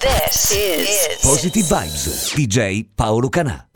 This is Positive Vibes, DJ Paolo Canà.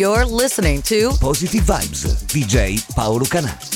You're listening to Positive Vibes, DJ Paolo Kanà.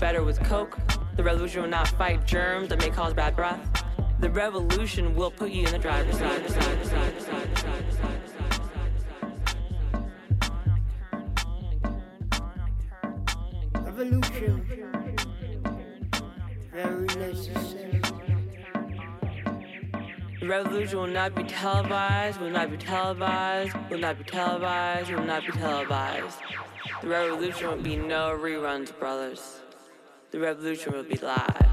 better with Coke. The revolution will not fight germs that may cause bad breath. The revolution will put you in the driver's side. Revolution. Very necessary. The revolution will not be televised, will not be televised, will not be televised, will not be televised. The revolution will be no reruns, brothers. The revolution will be live.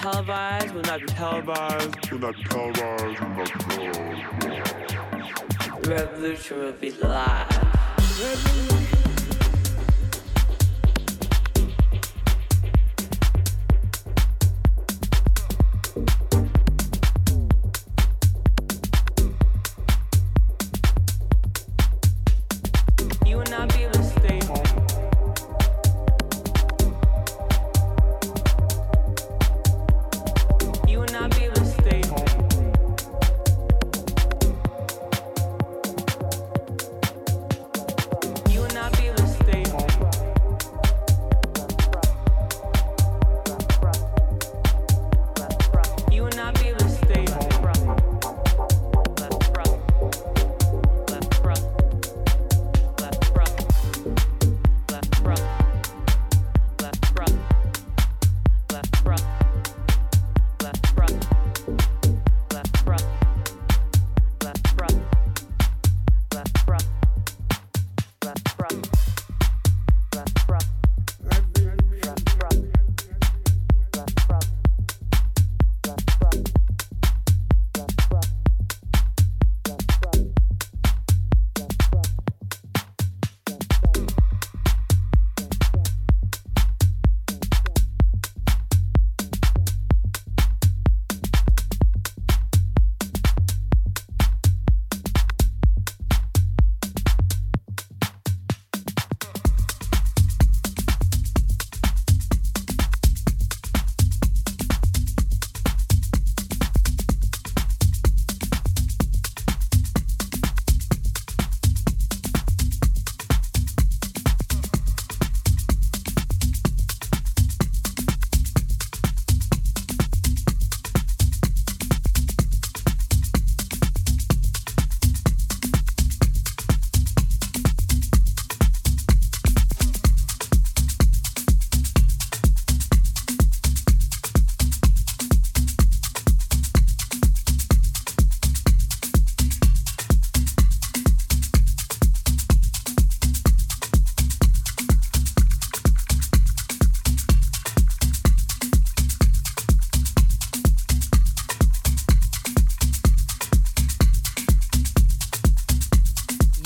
Televised, will not be televised, will not be televised, will not be televised. Revolution will be live.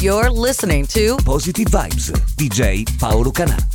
You're listening to Positive Vibes, DJ Paolo Kanà.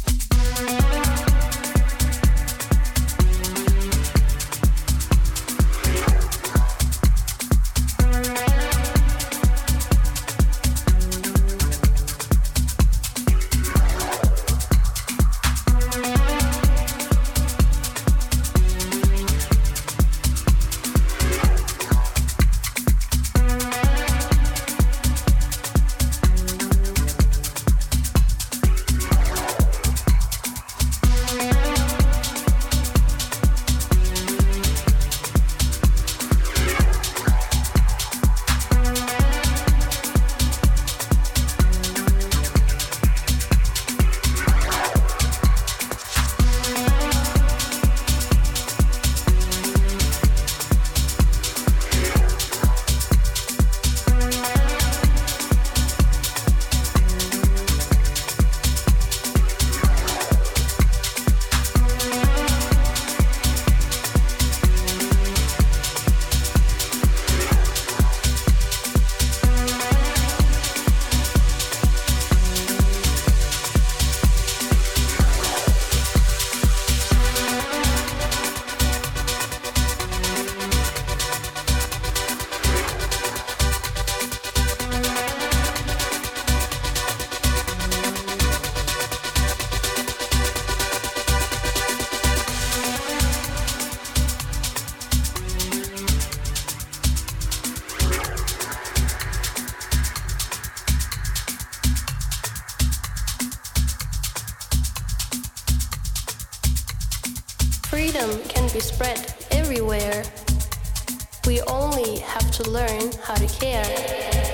Freedom can be spread everywhere. We only have to learn how to care.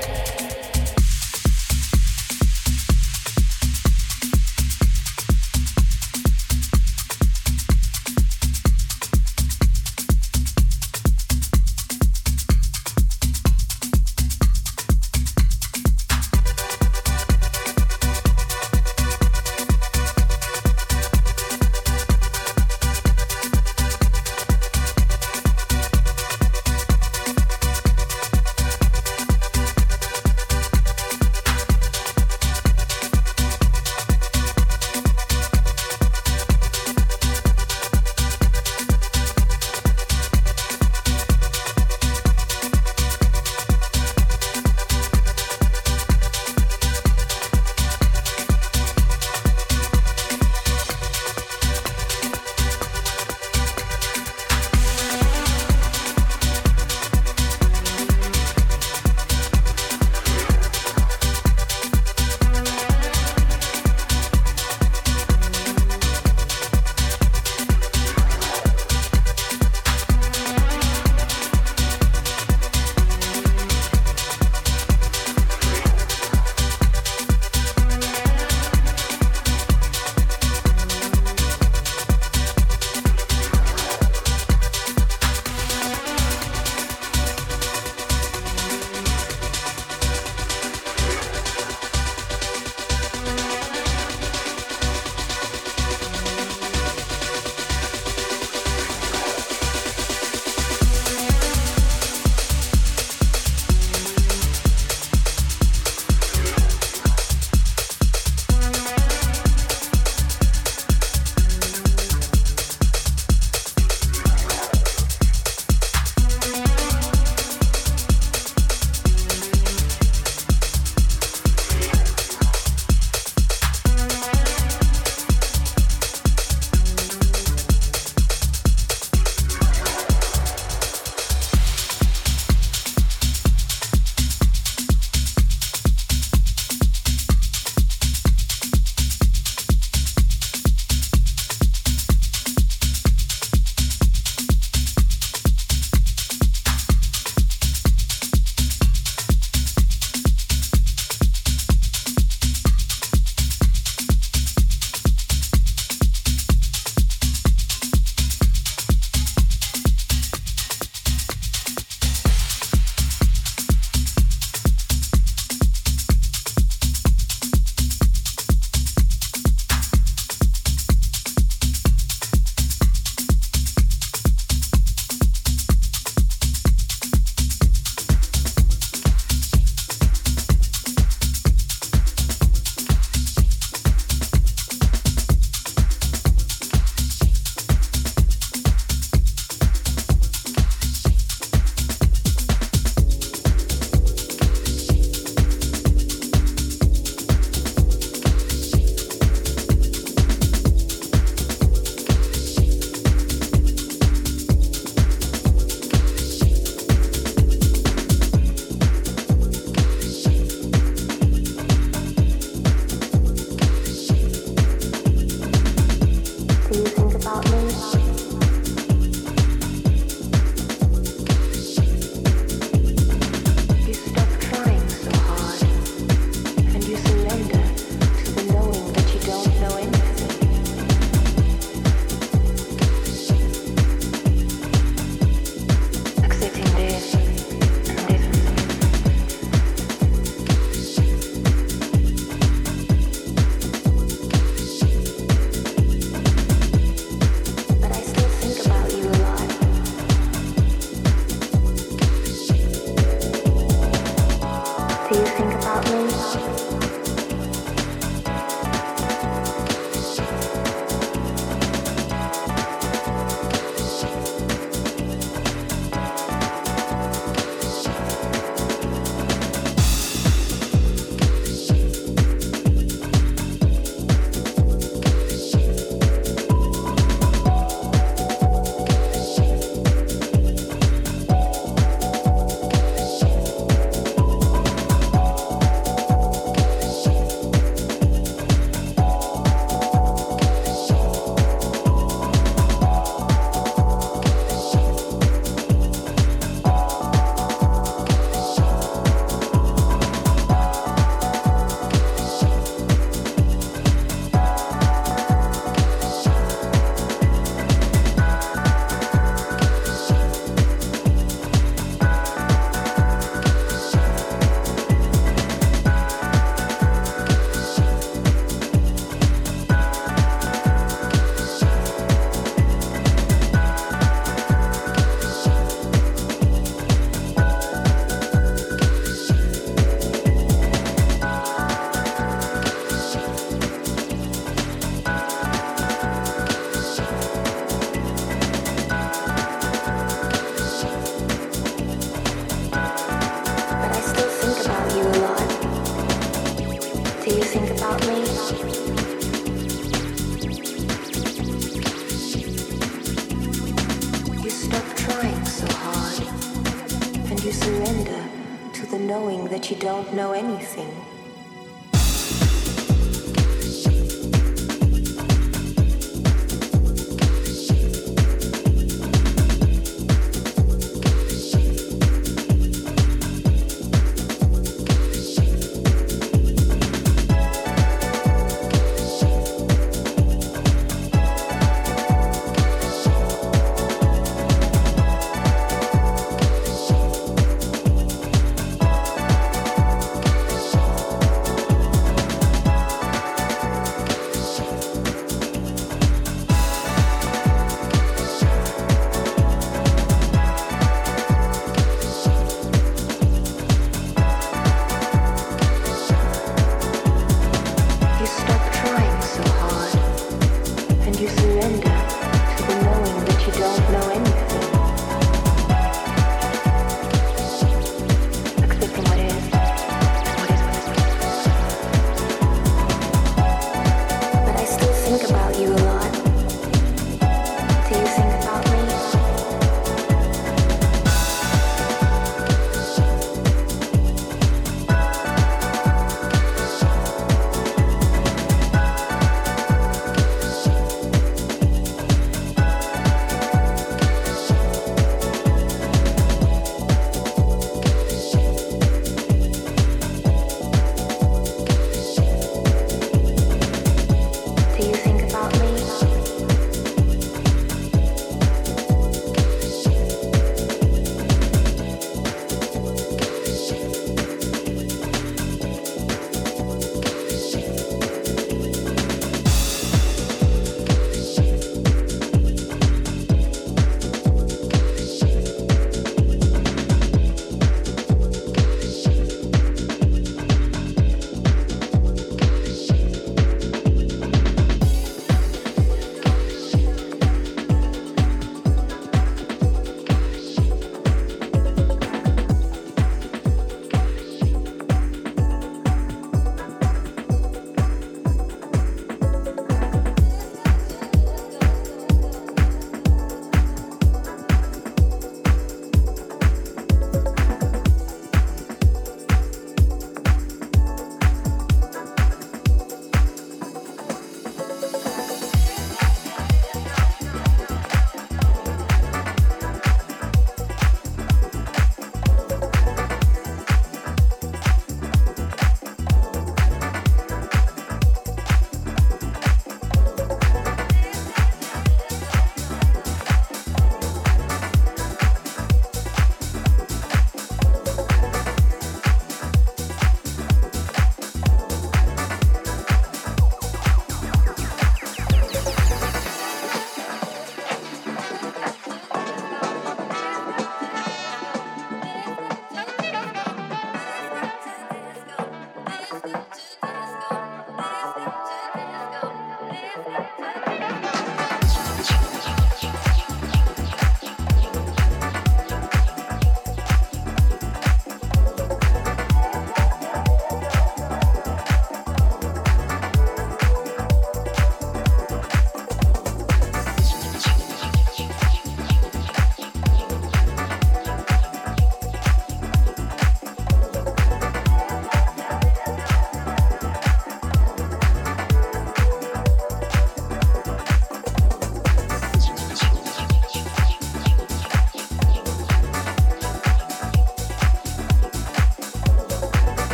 You don't know anything.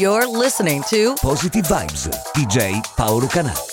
You're listening to Positive Vibes, DJ Paolo Canà.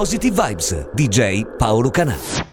Positive Vibes, DJ Paolo Canà.